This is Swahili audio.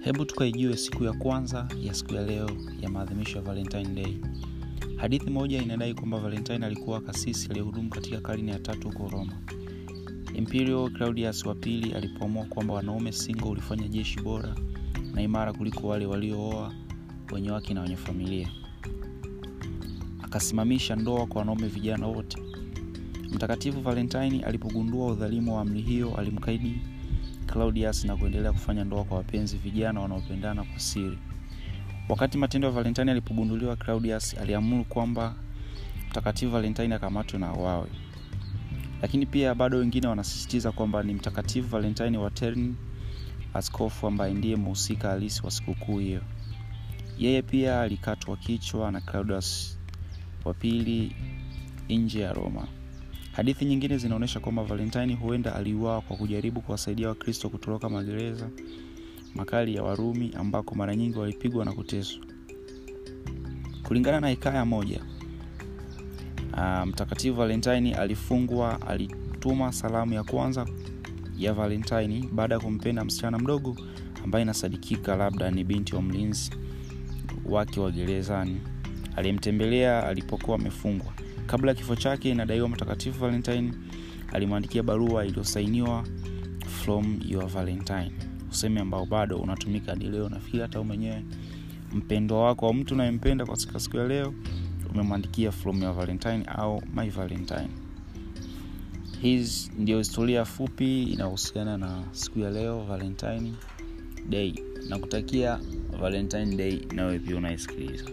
hebu tukaijue siku ya kwanza ya siku ya leo ya maadhimisho ya valentine day. Hadithi moja inadai kwamba valentine alikuwa kasisi aliyehudumu katika karne ya tatu huko roma. Imperial claudius wa pili alipoamua kwamba wanaume singo ulifanya jeshi bora na imara kuliko wale waliooa wenye wake na wenye familia. Akasimamisha ndoa kwa wanaume vijana wote. Mtakatifu valentine alipogundua udhalimu wa amri hiyo alimkaidi claudius na kuendelea kufanya ndoa kwa wapenzi vijana wanaopendana kwa siri. Wakati matendo ya valentine alipogunduliwa claudius aliamuru kwamba mtakatifu valentine akamatwe na awawe lakini pia bado wengine wanasisitiza kwamba ni mtakatifu valentine wa terni askofu ambaye ndiye mhusika halisi wa sikukuu hiyo. Yeye pia alikatwa kichwa na claudius wa pili nje ya roma hadithi nyingine zinaonyesha kwamba valentine huenda aliuawa kwa kujaribu kuwasaidia wakristo kutoroka magereza makali ya warumi ambako mara nyingi walipigwa na kuteswa. Kulingana na hekaya moja mtakatifu mtakatifu valentine alifungwa alituma salamu ya kwanza ya valentine baada ya kumpenda msichana mdogo ambaye inasadikika labda ni binti wa mlinzi wake wa gerezani aliyemtembelea alipokuwa amefungwa. Kabla ya kifo chake inadaiwa mtakatifu valentine alimwandikia barua iliyosainiwa from your valentine. Usemi ambao bado unatumika hadi leo nafikiri hata mwenyewe mpendwa wako wa mtu unayempenda katika siku ya leo umemwandikia from your valentine au my valentine. Hizi ndio historia fupi inayohusiana na siku ya leo valentine day. Nakutakia valentine day nawe pia unaisikiliza